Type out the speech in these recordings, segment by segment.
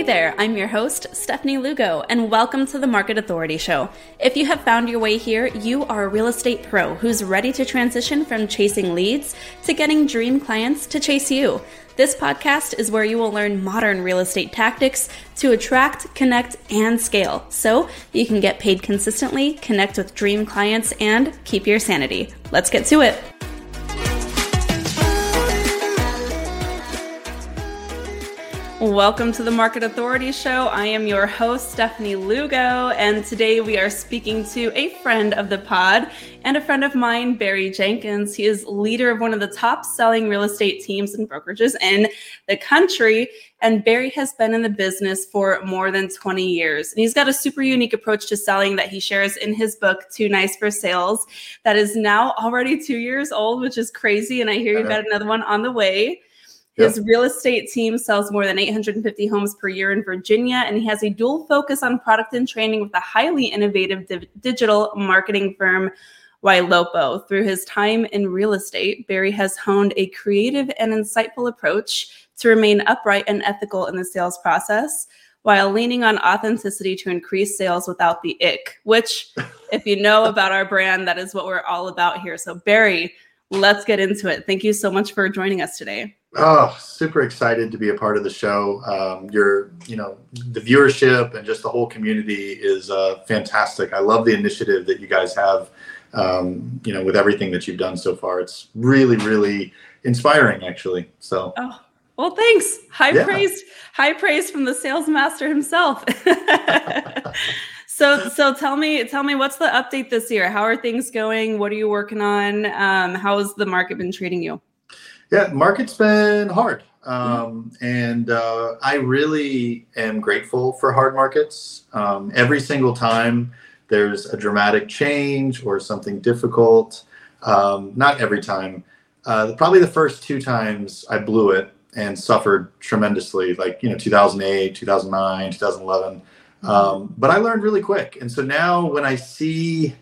Hey there, I'm your host, Stephanie Lugo, and welcome to the Market Authority Show. If you have found your way here, you are a real estate pro who's ready to transition from chasing leads to getting dream clients to chase you. This podcast is where you will learn modern real estate tactics to attract, connect, and scale so you can get paid consistently, connect with dream clients, and keep your sanity. Let's get to it. Welcome to the Market Authority Show. I am your host, Stephanie Lugo, and today we are speaking to a friend of the pod and a friend of mine, Barry Jenkins. He is leader of one of the top selling real estate teams and brokerages in the country. And Barry has been in the business for more than 20 years. And he's got a super unique approach to selling that he shares in his book, Too Nice for Sales, that is now already two years old, which is crazy. And I hear you've got another one on the way. His real estate team sells more than 850 homes per year in Virginia, and he has a dual focus on product and training with a highly innovative di- digital marketing firm, Ylopo. Through his time in real estate, Barry has honed a creative and insightful approach to remain upright and ethical in the sales process while leaning on authenticity to increase sales without the ick, which, if you know about our brand, that is what we're all about here. So, Barry, let's get into it. Thank you so much for joining us today. Oh, super excited to be a part of the show. Um, your, you know, the viewership and just the whole community is uh, fantastic. I love the initiative that you guys have. Um, you know, with everything that you've done so far, it's really, really inspiring, actually. So. Oh. Well, thanks. High yeah. praise, high praise from the sales master himself. so, so tell me, tell me, what's the update this year? How are things going? What are you working on? Um, how has the market been treating you? Yeah, market's been hard. Um, and uh, I really am grateful for hard markets. Um, every single time there's a dramatic change or something difficult, um, not every time, uh, probably the first two times I blew it and suffered tremendously, like, you know, 2008, 2009, 2011. Um, but I learned really quick. And so now when I see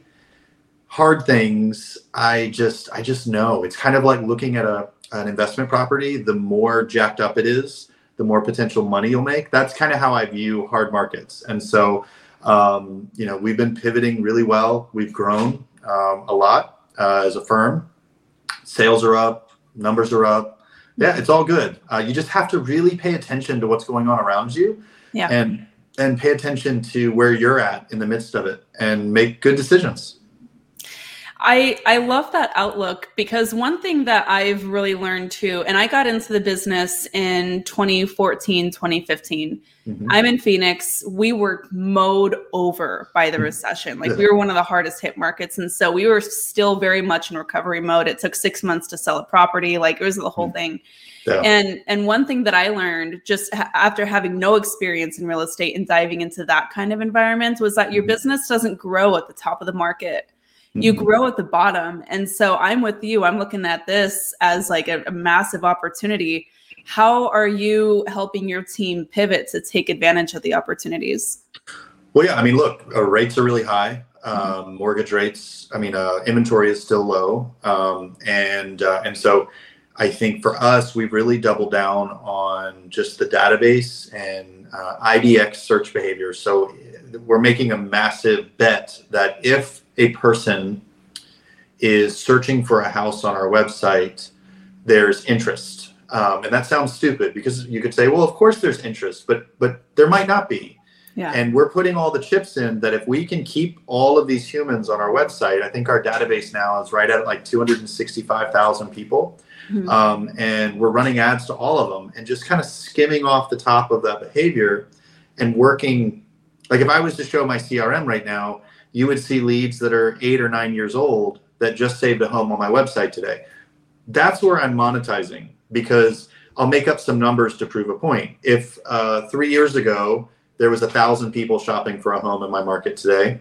hard things, I just, I just know it's kind of like looking at a, an investment property, the more jacked up it is, the more potential money you'll make. That's kind of how I view hard markets. And so, um, you know, we've been pivoting really well. We've grown um, a lot uh, as a firm. Sales are up, numbers are up. Yeah, it's all good. Uh, you just have to really pay attention to what's going on around you, yeah. and and pay attention to where you're at in the midst of it, and make good decisions. I I love that outlook because one thing that I've really learned too, and I got into the business in 2014, 2015. Mm-hmm. I'm in Phoenix. We were mowed over by the mm-hmm. recession. Like we were one of the hardest hit markets. And so we were still very much in recovery mode. It took six months to sell a property. Like it was the whole mm-hmm. thing. Yeah. And and one thing that I learned just ha- after having no experience in real estate and diving into that kind of environment was that your mm-hmm. business doesn't grow at the top of the market you mm-hmm. grow at the bottom. And so I'm with you. I'm looking at this as like a, a, massive opportunity. How are you helping your team pivot to take advantage of the opportunities? Well, yeah, I mean, look, uh, rates are really high. Mm-hmm. Um, mortgage rates, I mean, uh, inventory is still low. Um, and, uh, and so I think for us, we've really doubled down on just the database and uh, IDX search behavior. So we're making a massive bet that if a person is searching for a house on our website, there's interest. Um, and that sounds stupid because you could say, well, of course there's interest, but but there might not be. Yeah. And we're putting all the chips in that if we can keep all of these humans on our website, I think our database now is right at like 265,000 people. Mm-hmm. Um, and we're running ads to all of them and just kind of skimming off the top of that behavior and working. Like if I was to show my CRM right now, you would see leads that are eight or nine years old that just saved a home on my website today. That's where I'm monetizing because I'll make up some numbers to prove a point. If uh, three years ago there was a thousand people shopping for a home in my market today,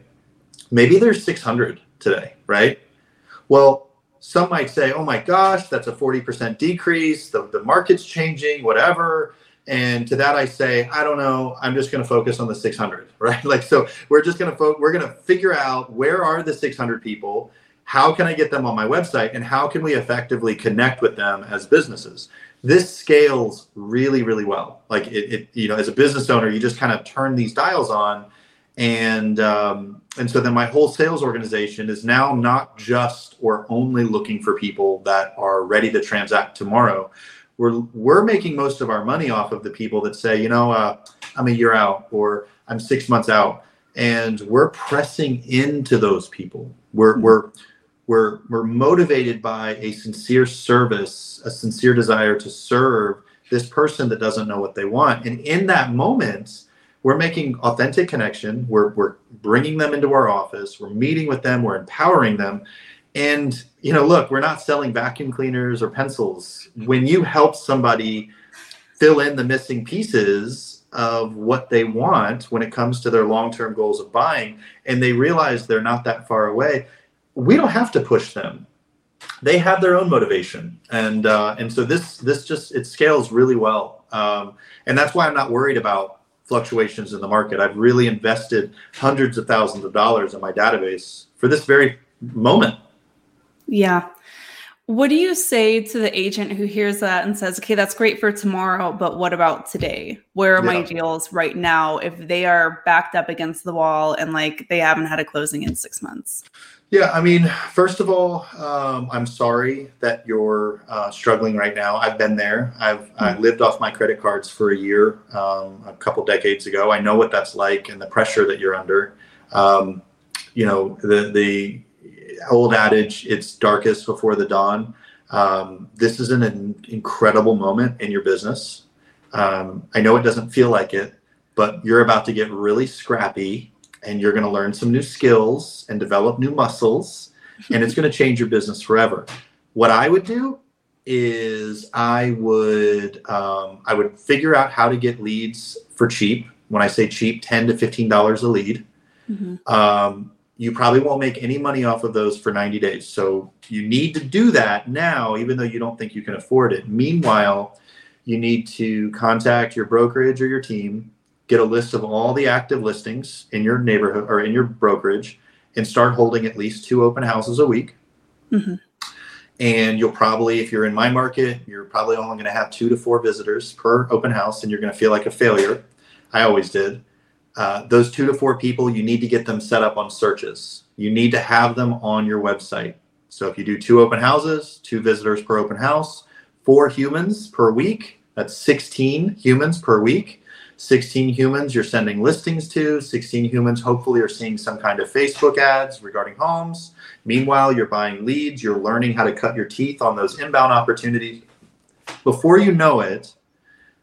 maybe there's 600 today, right? Well, some might say, oh my gosh, that's a 40% decrease. The, the market's changing, whatever. And to that, I say, I don't know. I'm just going to focus on the 600, right? Like, so we're just going to fo- we're going to figure out where are the 600 people, how can I get them on my website and how can we effectively connect with them as businesses? This scales really, really well. Like it, it you know, as a business owner, you just kind of turn these dials on, and um, and so then my whole sales organization is now not just or only looking for people that are ready to transact tomorrow. We're we're making most of our money off of the people that say, you know, uh, I'm a year out or I'm six months out, and we're pressing into those people. We're mm-hmm. we're we're we're motivated by a sincere service, a sincere desire to serve this person that doesn't know what they want, and in that moment, we're making authentic connection. We're we're bringing them into our office. We're meeting with them. We're empowering them, and you know, look, we're not selling vacuum cleaners or pencils. When you help somebody fill in the missing pieces of what they want when it comes to their long-term goals of buying and they realize they're not that far away we don't have to push them they have their own motivation and uh, and so this this just it scales really well um, and that's why i'm not worried about fluctuations in the market. I've really invested hundreds of thousands of dollars in my database for this very moment. Yeah. What do you say to the agent who hears that and says okay that's great for tomorrow but what about today? Where are yeah. my deals right now if they are backed up against the wall and like they haven't had a closing in six months yeah, I mean, first of all, um, I'm sorry that you're uh, struggling right now. I've been there. I've mm-hmm. I lived off my credit cards for a year, um, a couple decades ago. I know what that's like and the pressure that you're under. Um, you know, the the old adage, "It's darkest before the dawn." Um, this is an, an, incredible moment in your business. Um, I know it doesn't feel like it, but you're about to get really scrappy and you're going to learn some new skills and develop new muscles and it's going to change your business forever. What i would do is i would um, i would figure out how to get leads for cheap. When i say cheap 10 to 15 dollars a lead. Mm-hmm. um, you probably won't make any money off of those for 90 days. So you need to do that now even though you don't think you can afford it. Meanwhile you need to contact your brokerage or your team get a list of all the active listings in your neighborhood or in your brokerage and start holding at least two open houses a week. Mm-hmm. And you'll probably, if you're in my market, you're probably only going to have two to four visitors per open house, and you're going to feel like a failure. I always did. Uh, those two to four people, you need to get them set up on searches. You need to have them on your website. So if you do two open houses, two visitors per open house, four humans per week, that's 16 humans per week 16 humans you're sending listings to 16 humans hopefully are seeing some kind of facebook ads regarding homes. Meanwhile you're buying leads you're learning how to cut your teeth on those inbound opportunities. Before you know it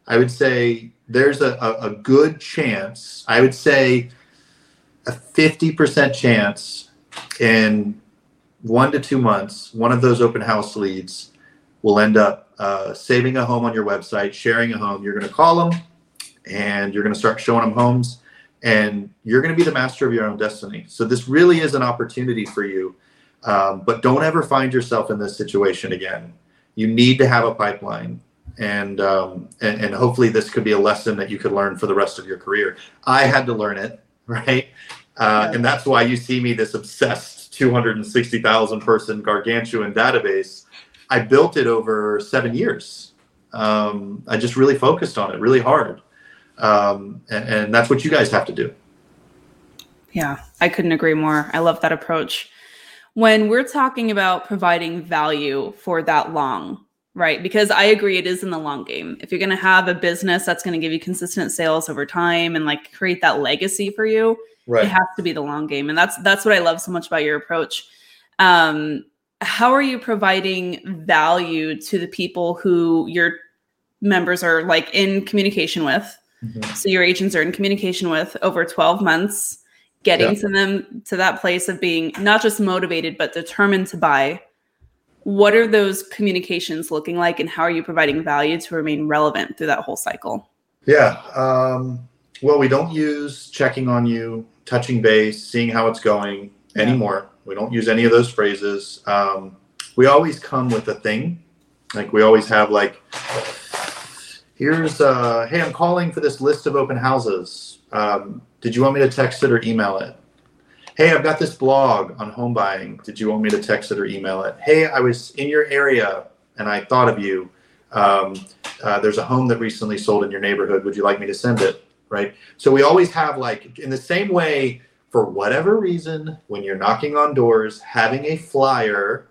i would say there's a, a, a good chance i would say a 50% chance in one to two months one of those open house leads will end up uh, saving a home on your website sharing a home you're going to call them and you're going to start showing them homes and you're going to be the master of your own destiny. So this really is an opportunity for you. Um, but don't ever find yourself in this situation again. You need to have a pipeline. And, um, and, and hopefully this could be a lesson that you could learn for the rest of your career. I had to learn it, right? Uh, and that's why you see me this obsessed 260,000 person gargantuan database. I built it over seven years. Um, I just really focused on it really hard um, and, and that's what you guys have to do. Yeah, I couldn't agree more. I love that approach. When we're talking about providing value for that long, right? Because I agree it is in the long game. If you're going to have a business that's going to give you consistent sales over time and like create that legacy for you, right. it has to be the long game. And that's that's what I love so much about your approach. Um, how are you providing value to the people who your members are like in communication with Mm-hmm. So your agents are in communication with over 12 months, getting yep. to them to that place of being not just motivated, but determined to buy. What are those communications looking like, and how are you providing value to remain relevant through that whole cycle? Yeah. Um, well, we don't use checking on you, touching base, seeing how it's going yeah. anymore. We don't use any of those phrases. Um, we always come with a thing. Like we always have like here's uh, hey i'm calling for this list of open houses um, did you want me to text it or email it Hey, I've got this blog on home buying. Did you want me to text it or email it? Hey, I was in your area and I thought of you. Um, uh, there's a home that recently sold in your neighborhood. Would you like me to send it? Right. So we always have like in the same way for whatever reason when you're knocking on doors, having a flyer.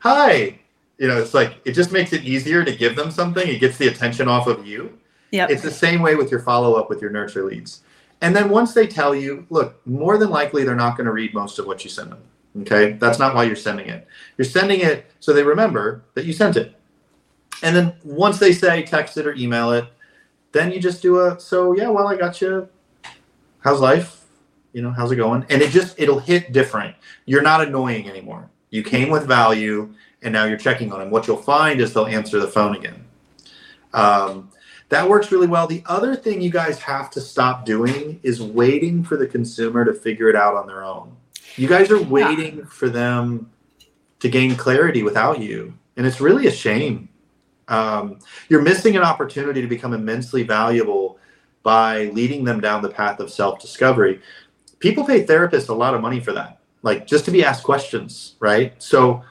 Hi, you know, it's like it just makes it easier to give them something. It gets the attention off of you. Yeah. It's the same way with your follow up with your nurture leads. And then once they tell you, look, more than likely they're not going to read most of what you send them. Okay. That's not why you're sending it. You're sending it so they remember that you sent it. And then once they say text it or email it, then you just do a so yeah, well I got you. How's life? You know, how's it going? And it just it'll hit different. You're not annoying anymore. You came with value and now you're checking on them. What you'll find is they'll answer the phone again. Um, that works really well. The other thing you guys have to stop doing is waiting for the consumer to figure it out on their own. You guys are waiting for them to gain clarity without you. And it's really a shame. Um, you're missing an opportunity to become immensely valuable by leading them down the path of self discovery. People pay therapists a lot of money for that, like just to be asked questions, right? So,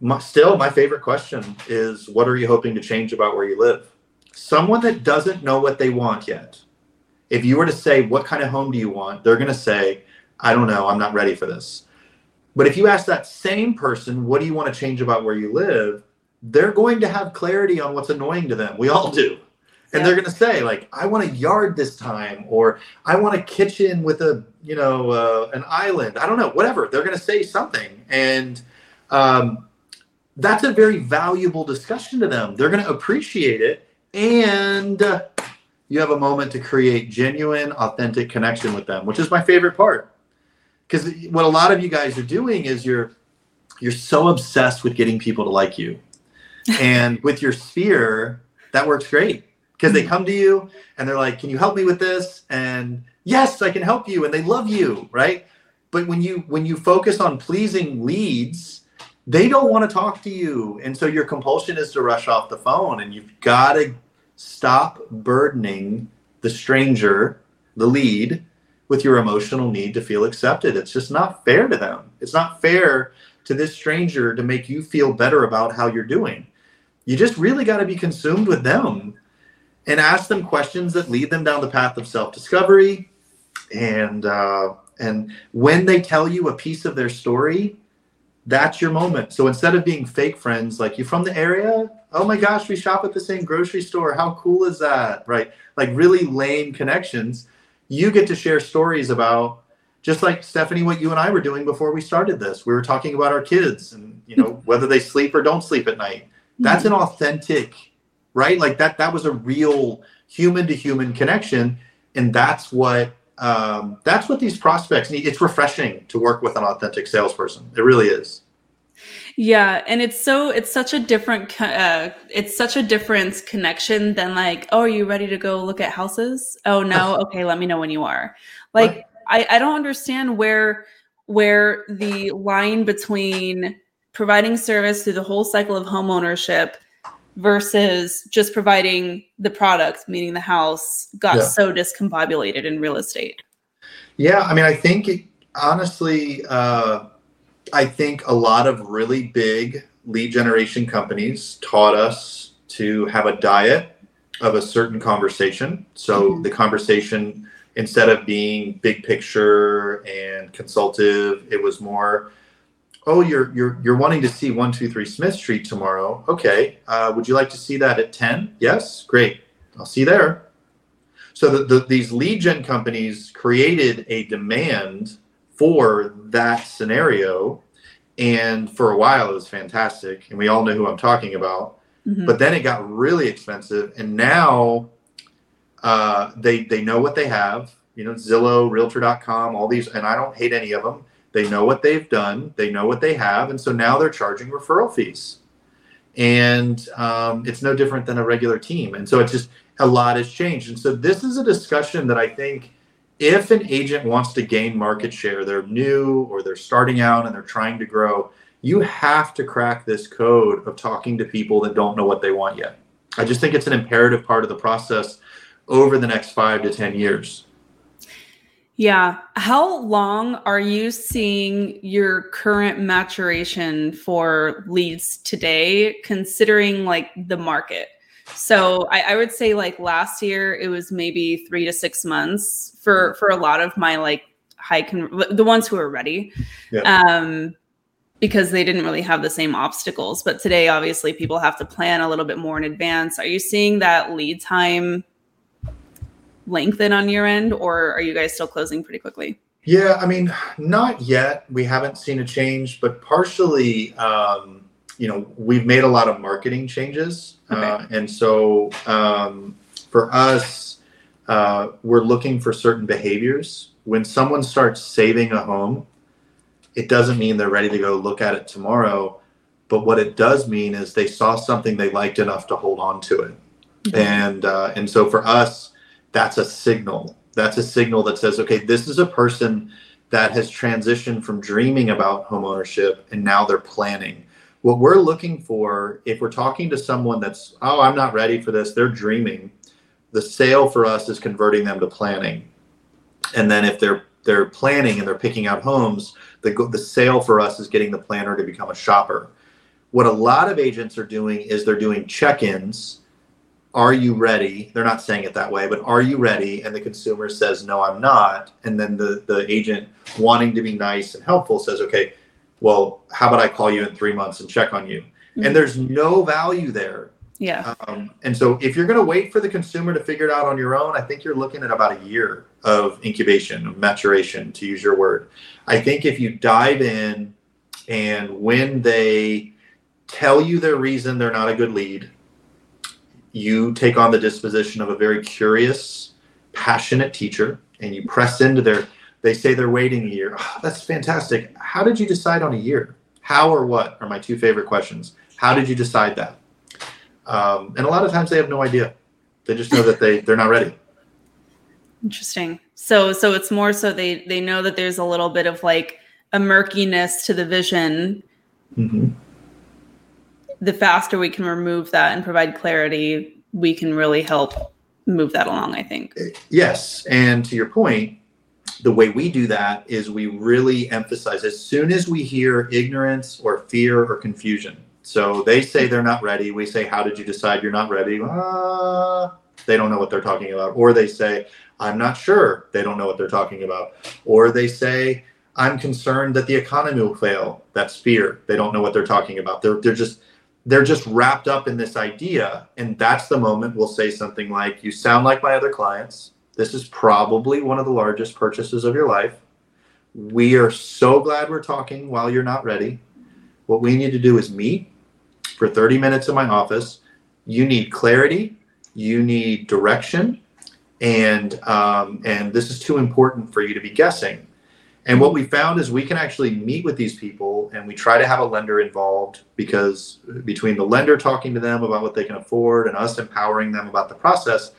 my, still, my favorite question is what are you hoping to change about where you live? someone that doesn't know what they want yet, if you were to say, What kind of home do you want? they're going to say, I don't know, I'm not ready for this. But if you ask that same person, What do you want to change about where you live? they're going to have clarity on what's annoying to them. We all do. And yeah. they're going to say, like, I want a yard this time, or I want a kitchen with a, you know, uh, an island. I don't know, whatever. They're going to say something. And, um, that's a very valuable discussion to them. They're going to appreciate it and uh, you have a moment to create genuine, authentic connection with them, which is my favorite part. Because what a lot of you guys are doing is you're you're so obsessed with getting people to like you, and with your sphere, that works great because they mm-hmm. come to you and they're like, "Can you help me with this?" And yes, I can help you, and they love you, right? But when you when you focus on pleasing leads, they don't want to talk to you. And so your compulsion is to rush off the phone and you've got to stop burdening the stranger, the lead, with your emotional need to feel accepted. It's just not fair to them. It's not fair to this stranger to make you feel better about how you're doing. You just really got to be consumed with them and ask them questions that lead them down the path of self-discovery. And uh, and when they tell you a piece of their story, that's your moment. So instead of being fake friends, like you from the area, oh my gosh, we shop at the same grocery store. How cool is that? Right? Like really lame connections. You get to share stories about just like Stephanie, what you and I were doing before we started this. We were talking about our kids and you know whether they sleep or don't sleep at night. That's an authentic, right? Like that. That was a real human to human connection, and that's what um, that's what these prospects need. It's refreshing to work with an authentic salesperson. It really is. Yeah, and it's so it's such a different uh, it's such a different connection than like, oh, are you ready to go look at houses? Oh no, okay, let me know when you are. Like, I I don't understand where where the line between providing service through the whole cycle of home ownership versus just providing the product, meaning the house, got yeah. so discombobulated in real estate? Yeah, I mean, I think it, honestly, uh, I think a lot of really big lead generation companies taught us to have a diet of a certain conversation. So mm-hmm. the conversation, instead of being big picture and consultative, it was more oh, you're you're you're wanting to see one two three Smith Street tomorrow. Okay, uh, would you like to see that at ten? Yes, great. I'll see you there. So the, the, these lead gen companies created a demand for that scenario, and for a while it was fantastic, and we all know who I'm talking about. Mm-hmm. But then it got really expensive, and now uh, they they know what they have. You know, Zillow, Realtor.com, all these, and I don't hate any of them they know what they've done, they know what they have, and so now they're charging referral fees. And um, it's no different than a regular team. And so it's just a lot has changed. And so this is a discussion that I think if an agent wants to gain market share, they're new or they're starting out and they're trying to grow, you have to crack this code of talking to people that don't know what they want yet. I just think it's an imperative part of the process over the next five to 10 years. Yeah. How long are you seeing your current maturation for leads today, considering like the market? So I, I, would say like last year it was maybe three to six months for for a lot of my like high con- the ones who are ready. Yeah. Um, because they didn't really have the same obstacles. But today, obviously, people have to plan a little bit more in advance. Are you seeing that lead time lengthen on your end, or are you guys still closing pretty quickly? Yeah, I mean, not yet. We haven't seen a change, but partially, um, you know, we've made a lot of marketing changes. Okay. Uh, and so um, for us, uh, we're looking for certain behaviors. When someone starts saving a home, it doesn't mean they're ready to go look at it tomorrow. But what it does mean is they saw something they liked enough to hold on to it. Mm-hmm. And uh, and so for us, that's a signal. That's a signal that says, okay, this is a person that has transitioned from dreaming about homeownership and now they're planning. What we're looking for, if we're talking to someone that's, oh, I'm not ready for this, they're dreaming, the sale for us is converting them to planning. And then if they're they're planning and they're picking out homes, the the sale for us is getting the planner to become a shopper. What a lot of agents are doing is they're doing check-ins are you ready? They're not saying it that way, but are you ready? And the consumer says, no, I'm not. And then the, the agent wanting to be nice and helpful says, okay, well, how about I call you in three months and check on you? Mm-hmm. And there's no value there. Yeah. Um, and so if you're going to wait for the consumer to figure it out on your own, I think you're looking at about a year of incubation, of maturation, to use your word. I think if you dive in and when they tell you their reason they're not a good lead, you take on the disposition of a very curious, passionate teacher, and you press into their. They say they're waiting a year. Oh, that's fantastic. How did you decide on a year? How or what are my two favorite questions. How did you decide that? Um, and a lot of times they have no idea. They just know that they they're not ready. Interesting. So so it's more so they they know that there's a little bit of like a murkiness to the vision. Mm-hmm the faster we can remove that and provide clarity, we can really help move that along, I think. Yes. And to your point, the way we do that is we really emphasize as soon as we hear ignorance or fear or confusion. So they say they're not ready. We say, How did you decide you're not ready? Uh, they don't know what they're talking about. Or they say, I'm not sure. They don't know what they're talking about. Or they say, I'm concerned that the economy will fail. That's fear. They don't know what they're talking about. They're, they're just they're just wrapped up in this idea. And that's the moment we'll say something like, You sound like my other clients. This is probably one of the largest purchases of your life. We are so glad we're talking while you're not ready. What we need to do is meet for 30 minutes in my office. You need clarity, you need direction, and um, and this is too important for you to be guessing. And what we found is we can actually meet with these people and we try to have a lender involved because between the lender talking to them about what they can afford and us empowering them about the process,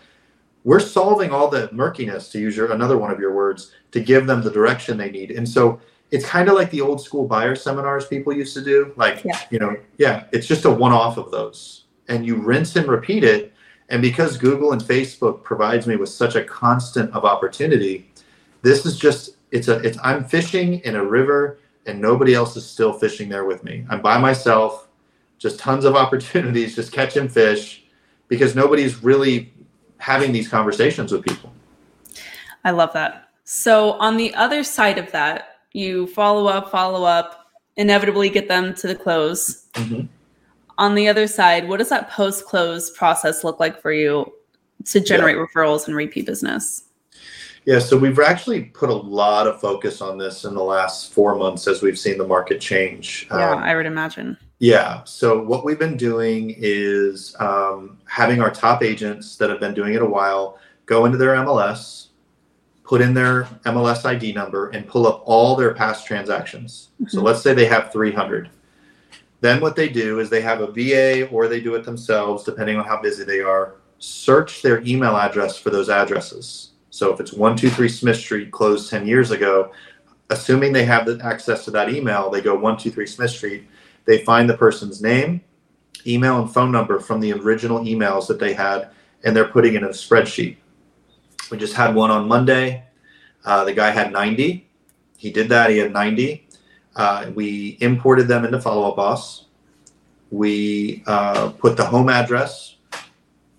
we're solving all the murkiness, to use your, another one of your words, to give them the direction they need. And so it's kind of like the old school buyer seminars people used to do. Like, yeah. you know, yeah, it's just a one off of those. And you rinse and repeat it. And because Google and Facebook provides me with such a constant of opportunity, this is just it's a it's I'm fishing in a river and nobody else is still fishing there with me. I'm by myself, just tons of opportunities, just catching fish because nobody's really having these conversations with people. I love that. So on the other side of that, you follow up, follow up, inevitably get them to the close. Mm-hmm. On the other side, what does that post close process look like for you to generate yeah. referrals and repeat business? Yeah, so we've actually put a lot of focus on this in the last four months as we've seen the market change. Yeah, um, I would imagine. Yeah, so what we've been doing is um, having our top agents that have been doing it a while go into their MLS, put in their MLS ID number, and pull up all their past transactions. Mm-hmm. So let's say they have 300. Then what they do is they have a VA or they do it themselves, depending on how busy they are, search their email address for those addresses so if it's 123 Smith Street closed 10 years ago, assuming they have the access to that email, they go 123 Smith Street, they find the person's name, email, and phone number from the original emails that they had, and they're putting in a spreadsheet. We just had one on Monday. Uh, the guy had 90. He did that. He had 90. Uh, we imported them into Follow Up Boss. We uh, put the home address.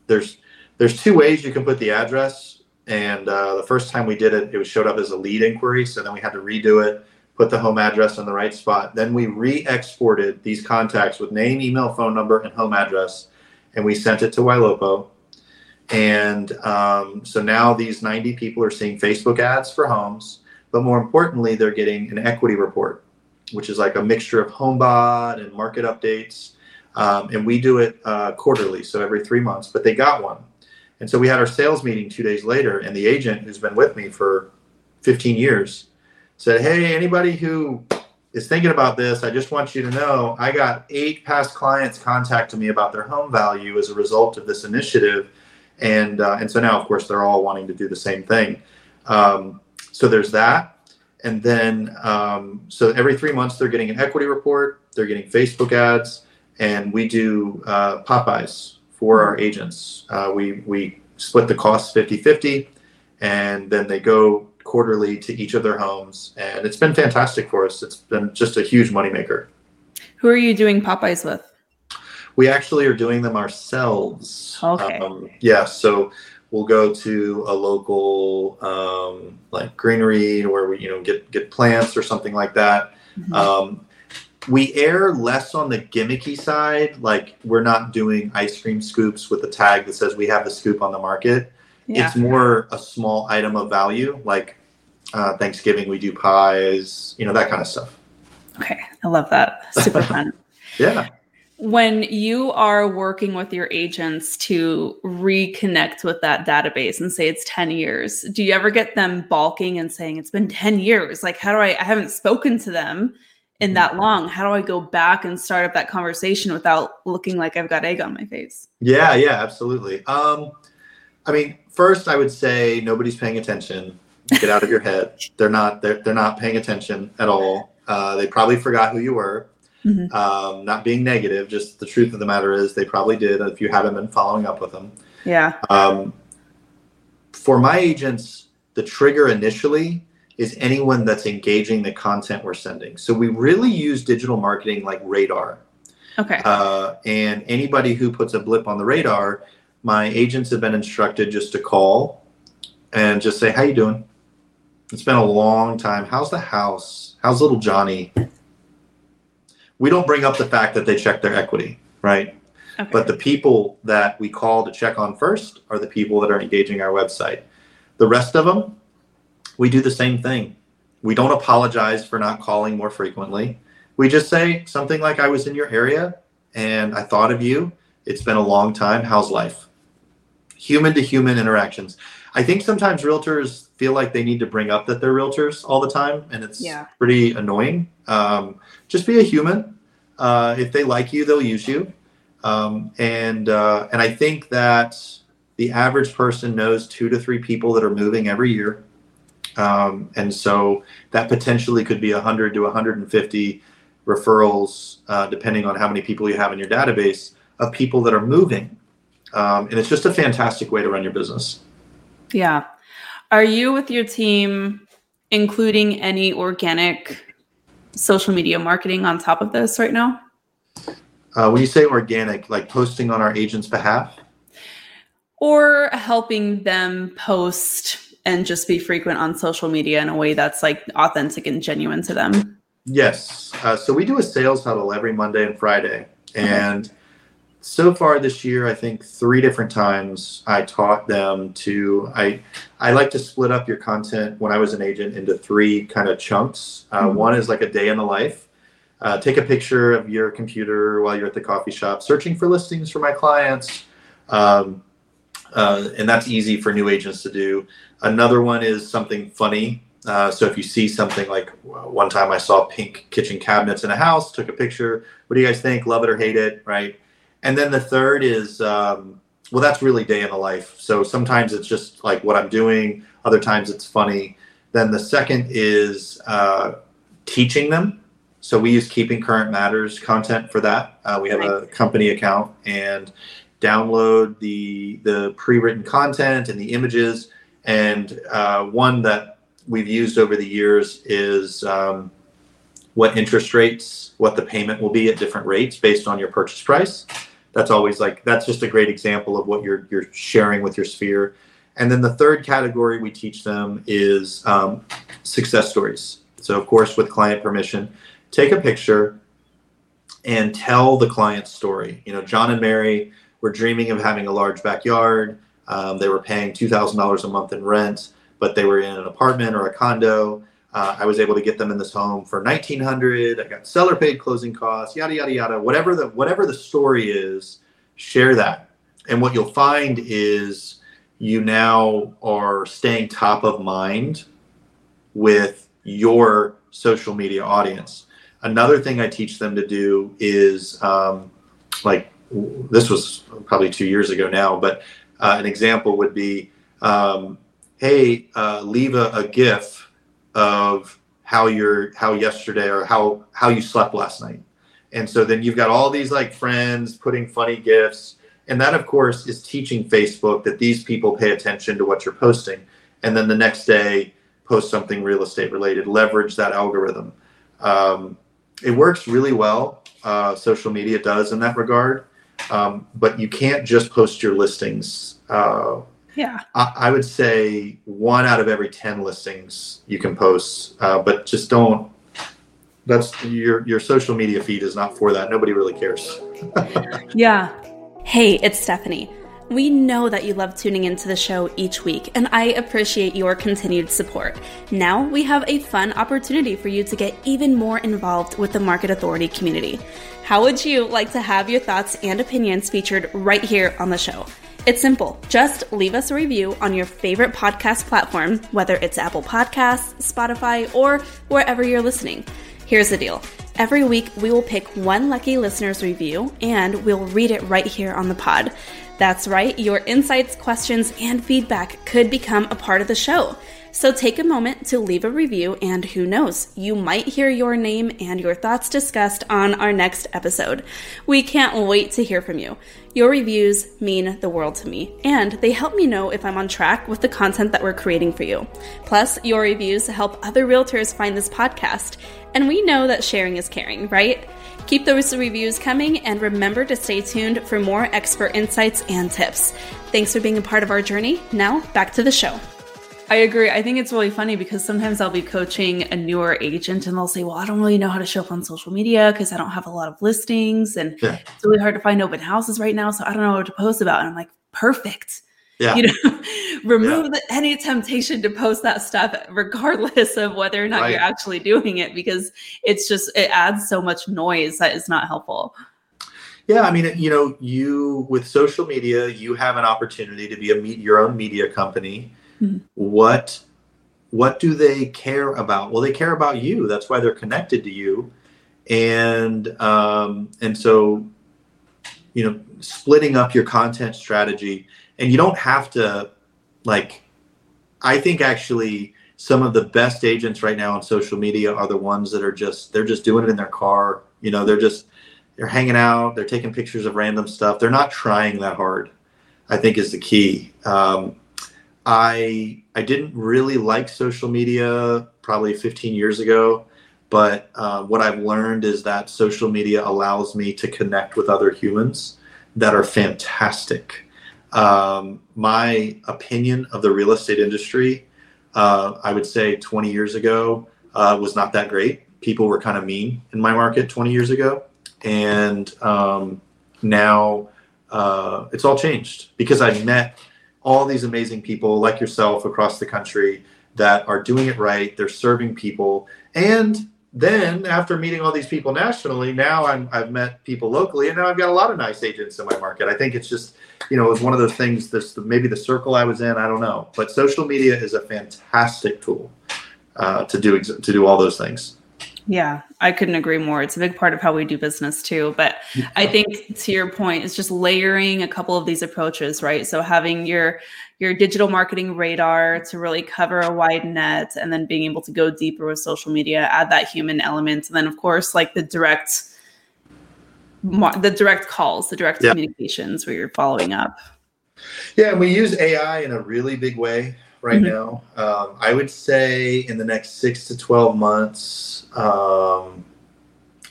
There's there's two ways you can put the address. And uh, the first time we did it, it showed up as a lead inquiry. So then we had to redo it, put the home address in the right spot. Then we re-exported these contacts with name, email, phone number, and home address, and we sent it to Ylopo. And um, so now these 90 people are seeing Facebook ads for homes, but more importantly, they're getting an equity report, which is like a mixture of HomeBot and market updates. Um, and we do it uh, quarterly, so every three months, but they got one. And so we had our sales meeting two days later, and the agent who's been with me for 15 years said, Hey, anybody who is thinking about this, I just want you to know I got eight past clients contacting me about their home value as a result of this initiative. And uh, and so now of course they're all wanting to do the same thing. Um, so there's that. And then um, so every three months they're getting an equity report. They're getting facebook ads. And we do uh, pop-bys for our agents uh, we we split the costs 50-50 and then they go quarterly to each of their homes and it's been fantastic for us it's been just a huge moneymaker who are you doing pop-bys with we actually are doing them ourselves. Okay. Um, yeah. So we'll go to a local um, like greenery where we you know get get plants or something like that. Mm-hmm. Um, we err less on the gimmicky side. Like we're not doing ice cream scoops with a tag that says we have the scoop on the market. Yeah. It's more a small item of value, like uh, Thanksgiving we do pies, you know that kind of stuff. Okay, I love that. Super fun. yeah when you are working with your agents to reconnect with that database and say it's 10 years do you ever get them balking and saying it's been 10 years like how do i i haven't spoken to them in mm-hmm. that long how do i go back and start up that conversation without looking like i've got egg on my face yeah yeah absolutely um i mean first i would say nobody's paying attention get out of your head they're not they're, they're not paying attention at all uh, they probably forgot who you were Mm-hmm. Um, not being negative, just the truth of the matter is they probably did if you haven't been following up with them. Yeah. Um, for my agents, the trigger initially is anyone that's engaging the content we're sending. So we really use digital marketing like radar. Okay. Uh, and anybody who puts a blip on the radar, my agents have been instructed just to call and just say, "How you doing? It's been a long time. How's the house? How's little Johnny? we don't bring up the fact that they check their equity, right? Okay. But the people that we call to check on first are the people that are engaging our website. The rest of them, we do the same thing. We don't apologize for not calling more frequently. We just say something like, I was in your area and I thought of you. It's been a long time. How's life? Human to human interactions. I think sometimes realtors feel like they need to bring up that they're realtors all the time, and it's yeah. pretty annoying. Um, just be a human. Uh, if they like you, they'll use you. Um, and uh, and I think that the average person knows two to three people that are moving every year, um, and so that potentially could be 100 to 150 referrals, uh, depending on how many people you have in your database of people that are moving. Um, and it's just a fantastic way to run your business. Yeah. Are you with your team including any organic social media marketing on top of this right now? Uh, when you say organic, like posting on our agent's behalf? Or helping them post and just be frequent on social media in a way that's like authentic and genuine to them? Yes. Uh, so we do a sales huddle every Monday and Friday. And okay so far this year, I think three different times I taught them to. I I like to split up your content when I was an agent into three kind of chunks. Uh, mm-hmm. One is like a day in the life. Uh, take a picture of your computer while you're at the coffee shop, searching for listings for my clients. Um, uh, and that's easy for new agents to do. Another one is something funny. Uh, so if you see something like one time I saw pink kitchen cabinets in a house, took a picture. What do you guys think? Love it or hate it? Right? And then the third is, um, well, that's really day in the life. So sometimes it's just like what I'm doing, other times it's funny. Then the second is uh, teaching them. So we use Keeping Current Matters content for that. Uh, we have a company account and download the the pre-written content and the images. And uh, one that we've used over the years is um, what interest rates, what the payment will be at different rates based on your purchase price. That's always like that's just a great example of what you're you're sharing with your sphere. And then the third category we teach them is um, success stories. So of course, with client permission, take a picture and tell the client's story. You know, John and Mary were dreaming of having a large backyard. Um, they were paying two thousand dollars a month in rent, but they were in an apartment or a condo. Uh, I was able to get them in this home for nineteen hundred. I got seller paid closing costs, yada yada yada. Whatever the whatever the story is, share that. And what you'll find is you now are staying top of mind with your social media audience. Another thing I teach them to do is um, like this was probably two years ago now, but uh, an example would be um, hey, uh, leave a, a GIF of how you're how yesterday or how how you slept last night. And so then you've got all these like friends putting funny GIFs, And that of course is teaching Facebook that these people pay attention to what you're posting. And then the next day post something real estate related, leverage that algorithm. Um, it works really well. Uh, social media does in that regard. Um, but you can't just post your listings. Uh, yeah. I, I, would say one out of every 10 listings you can post, uh, but just don't. That's your your social media feed is not for that. Nobody really cares. yeah. Hey, it's Stephanie. We know that you love tuning into the show each week, and I appreciate your continued support. Now we have a fun opportunity for you to get even more involved with the Market Authority community. How would you like to have your thoughts and opinions featured right here on the show? It's simple. Just leave us a review on your favorite podcast platform, whether it's Apple Podcasts, Spotify, or wherever you're listening. Here's the deal. Every week, we will pick one lucky listener's review and we'll read it right here on the pod. That's right, your insights, questions, and feedback could become a part of the show. So take a moment to leave a review, and who knows, you might hear your name and your thoughts discussed on our next episode. We can't wait to hear from you. Your reviews mean the world to me, and they help me know if I'm on track with the content that we're creating for you. Plus, your reviews help other realtors find this podcast, and we know that sharing is caring, right? Keep those reviews coming and remember to stay tuned for more expert insights and tips. Thanks for being a part of our journey. Now, back to the show. I agree. I think it's really funny because sometimes I'll be coaching a newer agent and they'll say, Well, I don't really know how to show up on social media because I don't have a lot of listings and yeah. it's really hard to find open houses right now. So I don't know what to post about. And I'm like, Perfect. Yeah. You know, remove yeah. the, any temptation to post that stuff, regardless of whether or not right. you're actually doing it, because it's just, it adds so much noise that is not helpful. Yeah, I mean, you know, you with social media, you have an opportunity to be a meet your own media company Mm-hmm. What what do they care about? Well, they care about you. That's why they're connected to you, and um, and so you know, splitting up your content strategy, and you don't have to like. I think actually some of the best agents right now on social media are the ones that are just they're just doing it in their car. You know, they're just they're hanging out, they're taking pictures of random stuff. They're not trying that hard. I think is the key. Um, I I didn't really like social media probably 15 years ago, but uh, what I've learned is that social media allows me to connect with other humans that are fantastic. Um, my opinion of the real estate industry, uh, I would say 20 years ago, uh, was not that great. People were kind of mean in my market 20 years ago, and um, now uh, it's all changed because I met all these amazing people like yourself across the country that are doing it right. They're serving people. And then after meeting all these people nationally, now I'm, I've met people locally, and now I've got a lot of nice agents in my market. I think it's just, you know, it was one of those things. This maybe the circle I was in. I don't know, but social media is a fantastic tool uh, to do to do all those things. Yeah, I couldn't agree more. It's a big part of how we do business too. But I think to your point, it's just layering a couple of these approaches, right? So having your your digital marketing radar to really cover a wide net and then being able to go deeper with social media, add that human element. And then of course, like the direct the direct calls, the direct communications where you're following up. Yeah, and we use AI in a really big way right mm-hmm. now. Um, I would say in the next six to 12 months, um,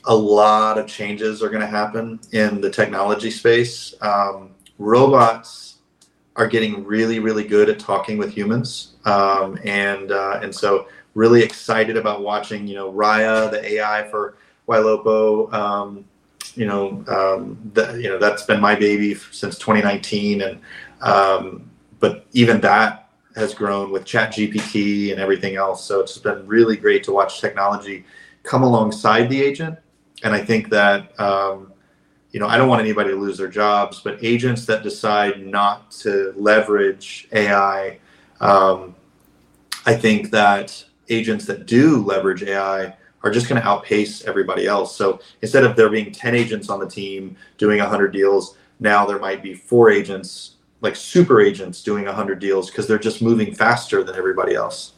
a lot of changes are going to happen in the technology space. Um, robots are getting really, really good at talking with humans, um, and uh, and so really excited about watching. You know, Raiya, the AI for Ylopo. Um, you know, um, the, you know that's been my baby since 2019, and um, but even that has grown with Chat GPT and everything else. So it's been really great to watch technology come alongside the agent and I think that um, you know I don't want anybody to lose their jobs, but agents that decide not to leverage AI, um, I think that agents that do leverage AI are just going to outpace everybody else. So instead of there being 10 agents on the team doing 100 deals, now there might be four agents, like super agents, doing 100 deals because they're just moving faster than everybody else.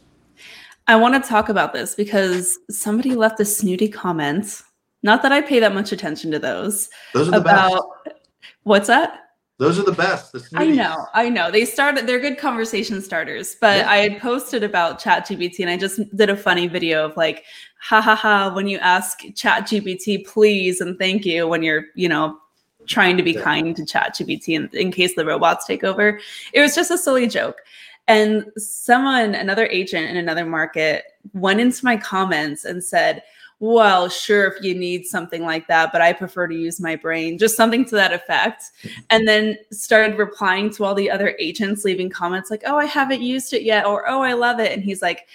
I want to talk about this because somebody left a snooty comment not that I pay that much attention to those. Those are the about, best. What's that? Those are the best. The I know, I know. They started. They're good conversation starters. But yeah. I had posted about ChatGPT, and I just did a funny video of like, ha ha ha, when you ask ChatGPT, please and thank you when you're, you know, trying to be yeah. kind to ChatGPT in, in case the robots take over. It was just a silly joke. And someone, another agent in another market, went into my comments and said, well, sure, if you need something like that, but I prefer to use my brain, just something to that effect. Mm-hmm. And then started replying to all the other agents, leaving comments like, oh, I haven't used it yet, or oh, I love it. And he's like,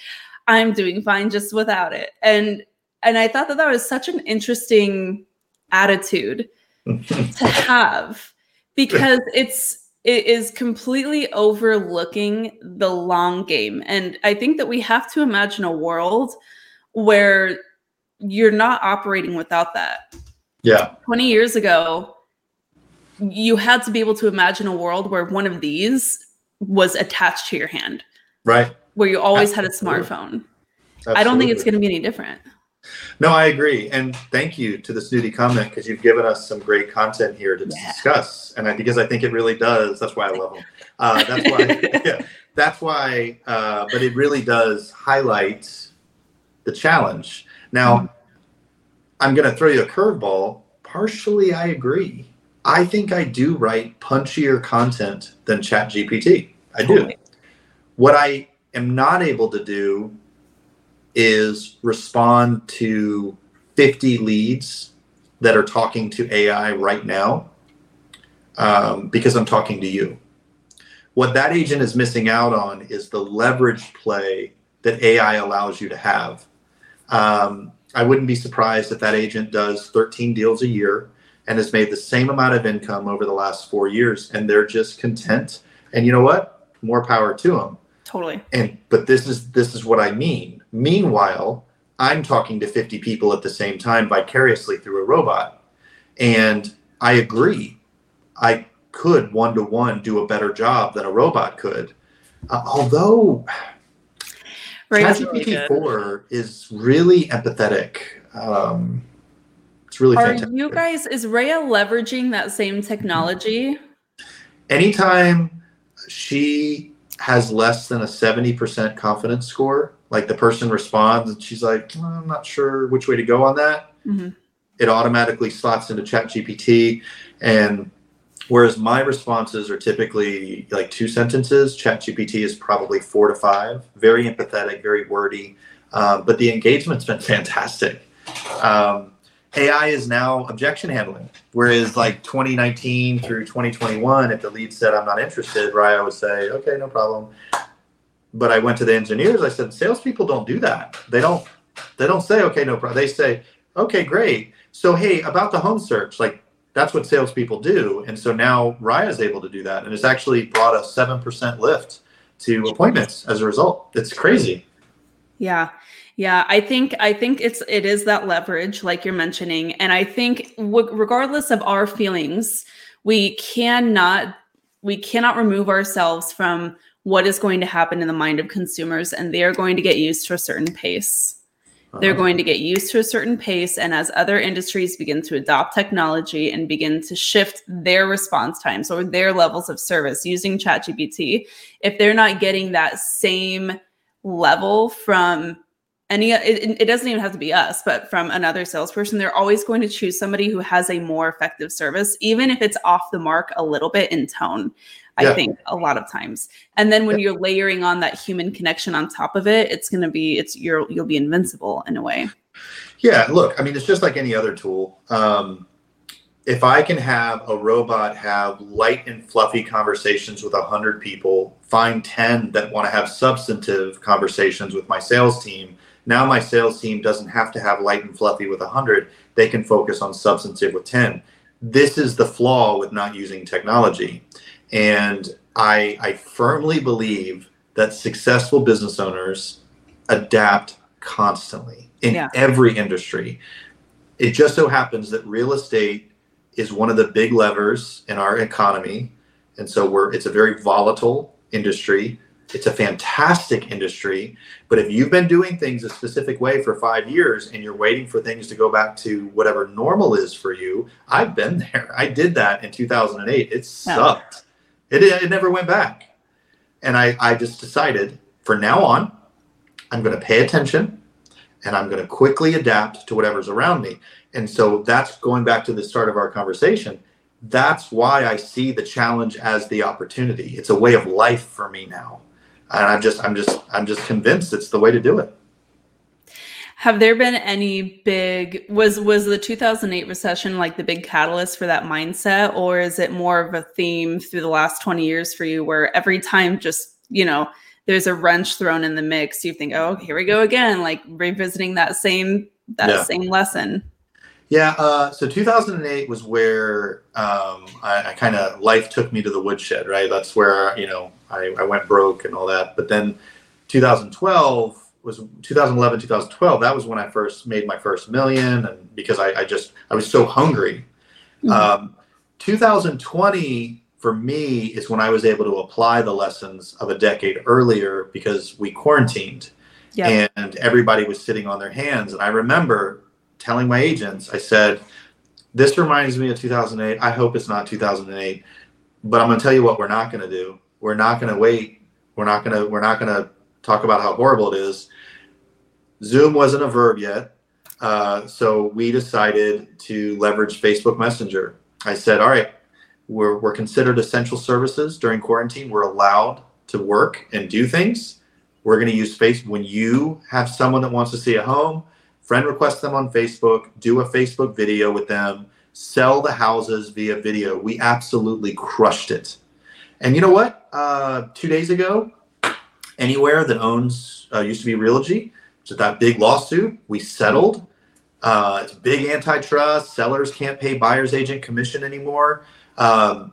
I'm doing fine just without it. And and I thought that that was such an interesting attitude to have because it's it is completely overlooking the long game. And I think that we have to imagine a world where you're not operating without that. Yeah. 20 years ago, you had to be able to imagine a world where one of these was attached to your hand. Right. Where you always Absolutely. had a smartphone. Absolutely. I don't think it's going to be any different. No, I agree. And thank you to the snooty comment because you've given us some great content here to yeah. discuss. And I, because I think it really does. That's why I love them. Uh, that's why, yeah, that's why, uh, but it really does highlight the challenge now, mm-hmm. I'm going to throw you a curveball. Partially, I agree. I think I do write punchier content than ChatGPT. I do. What I am not able to do is respond to 50 leads that are talking to AI right now um, because I'm talking to you. What that agent is missing out on is the leverage play that AI allows you to have. Um, I wouldn't be surprised if that agent does 13 deals a year and has made the same amount of income over the last four years, and they're just content. And you know what? More power to them. Totally. And but this is this is what I mean. Meanwhile, I'm talking to 50 people at the same time vicariously through a robot, and I agree. I could one to one do a better job than a robot could. Uh, although ChatGPT four is really empathetic. Um, it's really Are fantastic. you guys is Raiya leveraging that same technology? Anytime she has less than a 70% confidence score, like the person responds and she's like, oh, I'm not sure which way to go on that. Mm-hmm. It automatically slots into ChatGPT and Whereas my responses are typically like two sentences. ChatGPT is probably four to five. Very empathetic, very wordy, uh, but the engagement's been fantastic. Um, AI is now objection handling, whereas like 2019 through 2021, if the lead said I'm not interested, Raiya would say, "Okay, no problem." But I went to the engineers. I said, "Salespeople don't do that. They don't. They don't say, okay, no problem. They say, okay, great. So hey, about the home search, like that's what salespeople do. And so now Raiya is able to do that. And it's actually brought a 7% lift to appointments as a result. It's crazy. Yeah. Yeah, I think I think it's it is that leverage like you're mentioning and I think w- regardless of our feelings, we cannot we cannot remove ourselves from what is going to happen in the mind of consumers and they are going to get used to a certain pace. they're uh-huh. going to get used to a certain pace. And as other industries begin to adopt technology and begin to shift their response times or their levels of service using ChatGPT, if they're not getting that same level from any it, it, doesn't even have to be us but from another salesperson they're always going to choose somebody who has a more effective service even if it's off the mark a little bit in tone yeah. i think a lot of times and then when yeah. you're layering on that human connection on top of it it's going to be it's you're you'll be invincible in a way yeah look i mean it's just like any other tool um, if I can have a robot have light and fluffy conversations with 100 people, find 10 that want to have substantive conversations with my sales team, now my sales team doesn't have to have light and fluffy with 100. They can focus on substantive with 10. This is the flaw with not using technology. And I, I firmly believe that successful business owners adapt constantly in yeah. every industry. It just so happens that real estate is one of the big levers in our economy. And so we're it's a very volatile industry. It's a fantastic industry. But if you've been doing things a specific way for five years and you're waiting for things to go back to whatever normal is for you, I've been there. I did that in 2008. It oh. sucked. It, it never went back. And I, I just decided for now on, I'm going to pay attention and I'm going to quickly adapt to whatever's around me. And so that's going back to the start of our conversation. That's why I see the challenge as the opportunity. It's a way of life for me now and I'm just I'm just I'm just convinced it's the way to do it. Have there been any big was was the 2008 recession like the big catalyst for that mindset or is it more of a theme through the last 20 years for you where every time just, you know, there's a wrench thrown in the mix, you think, "Oh, here we go again," like revisiting that same that yeah. same lesson. Yeah, uh, so 2008 was where um, I, I kind of life took me to the woodshed, right? That's where you know I, I went broke and all that. But then 2012 was 2011, 2012. That was when I first made my first million, and because I, I just I was so hungry. Mm-hmm. Um, 2020 for me is when I was able to apply the lessons of a decade earlier because we quarantined. Yep. And everybody was sitting on their hands. And I remember telling my agents, I said, This reminds me of 2008. I hope it's not 2008. But I'm going to tell you what we're not going to do. We're not going to wait. We're not going to, we're not going to talk about how horrible it is. Zoom wasn't a verb yet. Uh, so we decided to leverage Facebook Messenger. I said, all right, we're, we're considered essential services during quarantine. We're allowed to work and do things. We're going to use Facebook. When you have someone that wants to see a home, friend request them on Facebook, do a Facebook video with them, sell the houses via video. We absolutely crushed it. And you know what? Uh, two days ago, Anywhere that owns uh, used to be Realogy, so that big lawsuit, we settled. Uh, it's big antitrust. Sellers can't pay buyer's agent commission anymore. Um,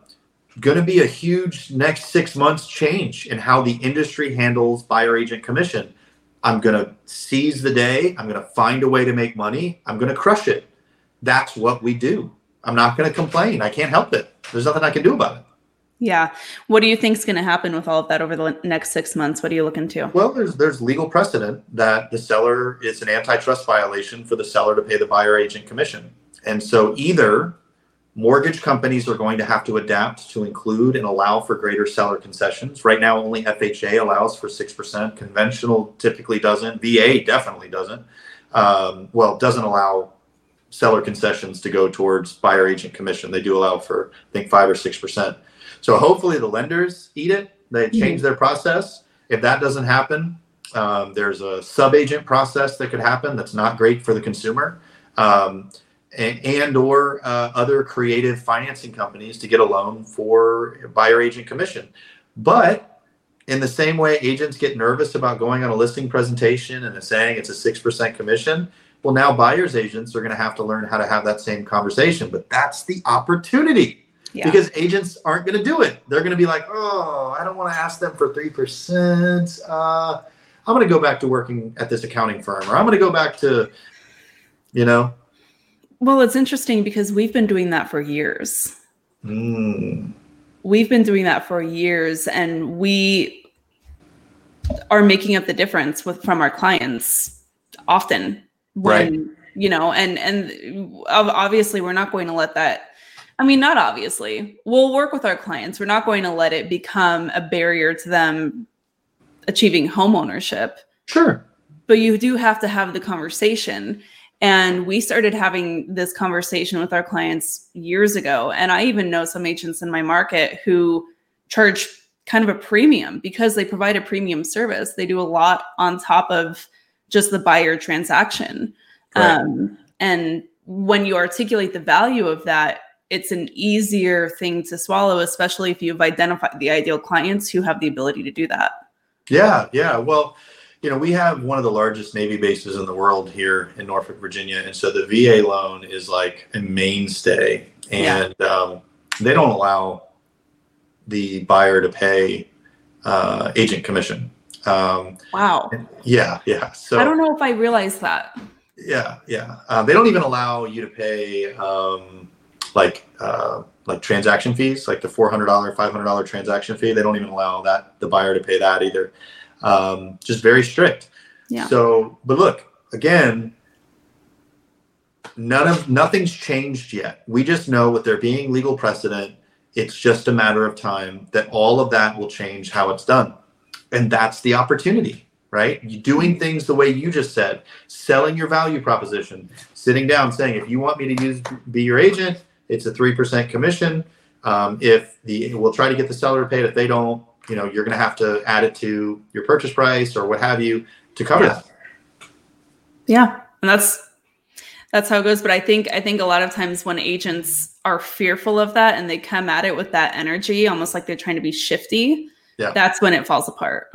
going to be a huge next six months change in how the industry handles buyer agent commission. I'm going to seize the day. I'm going to find a way to make money. I'm going to crush it. That's what we do. I'm not going to complain. I can't help it. There's nothing I can do about it. Yeah. What do you think is going to happen with all of that over the next six months? What are you looking to? Well, there's there's legal precedent that the seller is an antitrust violation for the seller to pay the buyer agent commission. And so either mortgage companies are going to have to adapt to include and allow for greater seller concessions. Right now, only FHA allows for 6%. Conventional typically doesn't. VA definitely doesn't. Um, well, doesn't allow seller concessions to go towards buyer agent commission. They do allow for, I think, 5 or 6%. So hopefully the lenders eat it. They mm-hmm. change their process. If that doesn't happen, um, there's a sub agent process that could happen that's not great for the consumer. Um, and, and, or uh, other creative financing companies to get a loan for buyer agent commission. But in the same way agents get nervous about going on a listing presentation and saying it's a 6% commission, well, now buyer's agents are going to have to learn how to have that same conversation. But that's the opportunity yeah. because agents aren't going to do it. They're going to be like, oh, I don't want to ask them for 3%. Uh, I'm going to go back to working at this accounting firm or I'm going to go back to, you know. Well, it's interesting because we've been doing that for years. Mm. We've been doing that for years and we are making up the difference with from our clients often when right. you know and and obviously we're not going to let that I mean, not obviously. We'll work with our clients. We're not going to let it become a barrier to them achieving home ownership. Sure. But you do have to have the conversation. And we started having this conversation with our clients years ago. And I even know some agents in my market who charge kind of a premium because they provide a premium service. They do a lot on top of just the buyer transaction. Um, and when you articulate the value of that, it's an easier thing to swallow, especially if you've identified the ideal clients who have the ability to do that. Yeah, yeah. Well, you know, we have one of the largest Navy bases in the world here in Norfolk, Virginia. And so the VA loan is like a mainstay. And yeah. um, they don't allow the buyer to pay uh, agent commission. Um, wow. Yeah, yeah. So I don't know if I realized that. Yeah, yeah. Uh, they don't even allow you to pay um, like uh, like transaction fees, like the four hundred dollar, five hundred dollar transaction fee. They don't even allow that the buyer to pay that either. Um, just very strict. Yeah. So, but look again, none of nothing's changed yet. We just know with there being legal precedent, it's just a matter of time that all of that will change how it's done, and that's the opportunity right? Doing things the way you just said, selling your value proposition, sitting down saying, if you want me to use be your agent, it's a 3% commission. Um, if the we'll try to get the seller to pay it. If they don't, you know, you're going to have to add it to your purchase price or what have you to cover yeah. that. Yeah, and that's that's how it goes. But I think I think a lot of times when agents are fearful of that and they come at it with that energy, almost like they're trying to be shifty, yeah. that's when it falls apart.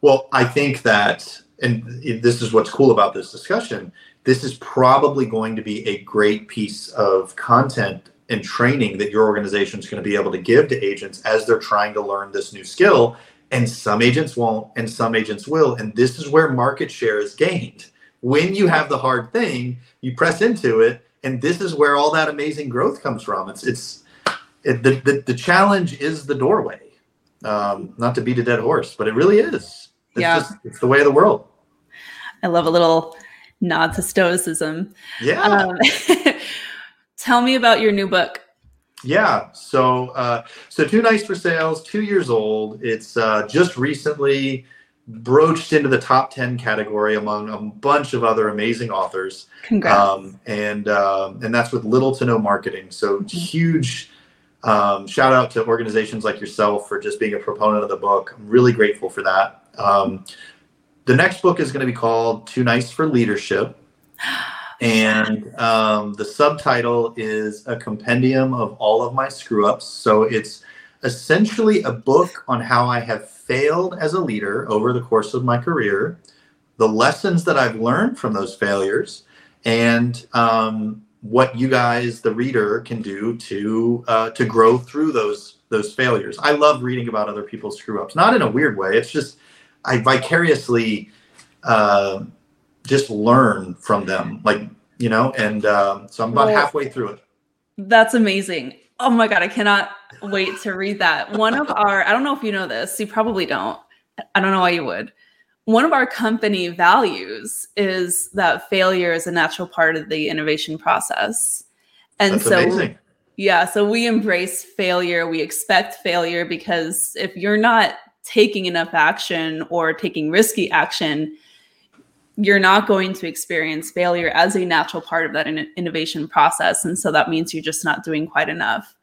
Well, I think that, and this is what's cool about this discussion this is probably going to be a great piece of content and training that your organization is going to be able to give to agents as they're trying to learn this new skill. And some agents won't, and some agents will. And this is where market share is gained. When you have the hard thing, you press into it, and this is where all that amazing growth comes from. It's it's it, the, the the challenge is the doorway. Um, not to beat a dead horse, but it really is. It's yeah. just it's the way of the world. I love a little nod to stoicism. Yeah. Um, tell me about your new book. Yeah. So, uh, so too nice for sales, two years old. It's uh, just recently broached into the top 10 category among a bunch of other amazing authors. Congrats. Um, and, um, and that's with little to no marketing. So mm-hmm. huge um, shout out to organizations like yourself for just being a proponent of the book. I'm really grateful for that. Um, the next book is going to be called Too Nice for Leadership. And um, the subtitle is A Compendium of All of My Screw Ups. So it's essentially a book on how I have failed as a leader over the course of my career, the lessons that I've learned from those failures, and um, what you guys, the reader, can do to uh, to grow through those those failures. I love reading about other people's screw ups, not in a weird way. It's just I vicariously uh, just learn from them, like you know. And uh, so I'm about well, halfway through it. That's amazing. Oh my god, I cannot wait to read that. One of our, I don't know if you know this, you probably don't. I don't know why you would. One of our company values is that failure is a natural part of the innovation process. And That's so amazing. Yeah, so we embrace failure. We expect failure because if you're not taking enough action or taking risky action, you're not going to experience failure as a natural part of that in- innovation process. And so that means you're just not doing quite enough.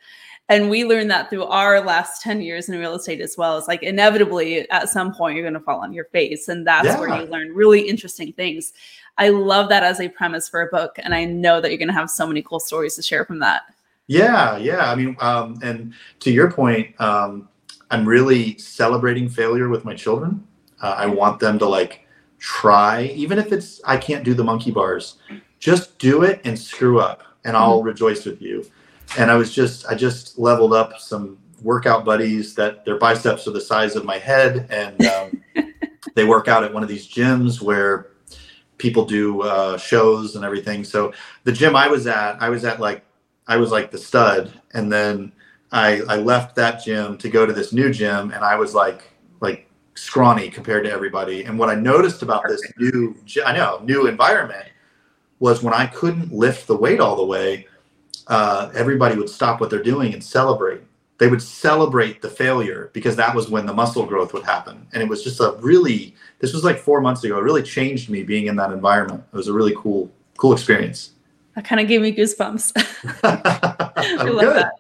And we learned that through our last 10 years in real estate as well. It's like inevitably at some point you're going to fall on your face. And that's yeah. where you learn really interesting things. I love that as a premise for a book. And I know that you're going to have so many cool stories to share from that. Yeah, yeah. I mean, um, and to your point, um, I'm really celebrating failure with my children. Uh, I want them to like try, even if it's I can't do the monkey bars, just do it and screw up, and I'll mm-hmm. rejoice with you. And I was just I just leveled up some workout buddies that their biceps are the size of my head, and um, they work out at one of these gyms where people do uh, shows and everything. So the gym I was at, I was at like I was like the stud, and then I, I left that gym to go to this new gym and I was like like scrawny compared to everybody. And what I noticed about this new I know new environment was when I couldn't lift the weight all the way, uh, everybody would stop what they're doing and celebrate. They would celebrate the failure because that was when the muscle growth would happen. And it was just a really, this was like four months ago. It really changed me being in that environment. It was a really cool, cool experience. That kind of gave me goosebumps. I love good. that.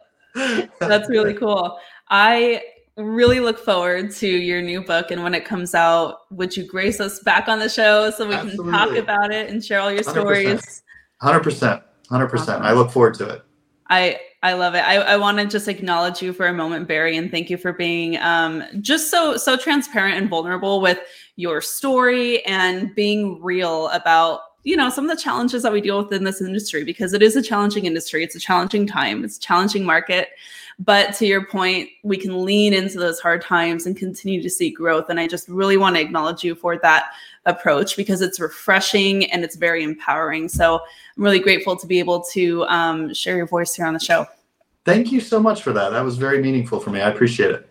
That's really cool. I really look forward to your new book and when it comes out would you grace us back on the show so we Absolutely. can talk about it and share all your stories? 100% 100%. I look forward to it. I i love it. I, I want to just acknowledge you for a moment barry and thank you for being um, just so so transparent and vulnerable with your story and being real about you know some of the challenges that we deal with in this industry because it is a challenging industry it's a challenging time it's a challenging market but to your point, we can lean into those hard times and continue to see growth. And I just really want to acknowledge you for that approach because it's refreshing and it's very empowering. So I'm really grateful to be able to um, share your voice here on the show. Thank you so much for that. That was very meaningful for me. I appreciate it.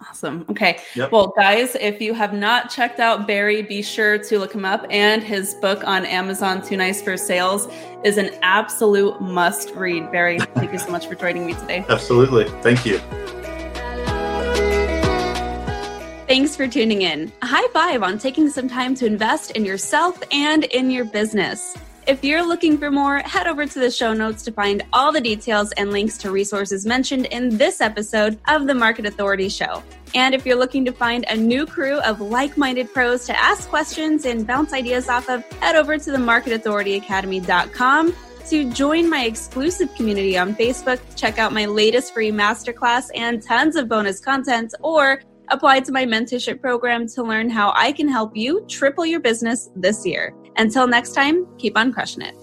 Awesome. Okay. Yep. Well, guys, if you have not checked out Barry, be sure to look him up. And his book on Amazon, Too Nice for Sales, is an absolute must read. Barry, thank you so much for joining me today. Absolutely. Thank you. Thanks for tuning in. A high five on taking some time to invest in yourself and in your business. If you're looking for more, head over to the show notes to find all the details and links to resources mentioned in this episode of the Market Authority Show. And if you're looking to find a new crew of like minded pros to ask questions and bounce ideas off of, head over to the marketauthorityacademy.com to join my exclusive community on Facebook, check out my latest free masterclass and tons of bonus content, or apply to my mentorship program to learn how I can help you triple your business this year. Until next time, keep on crushing it.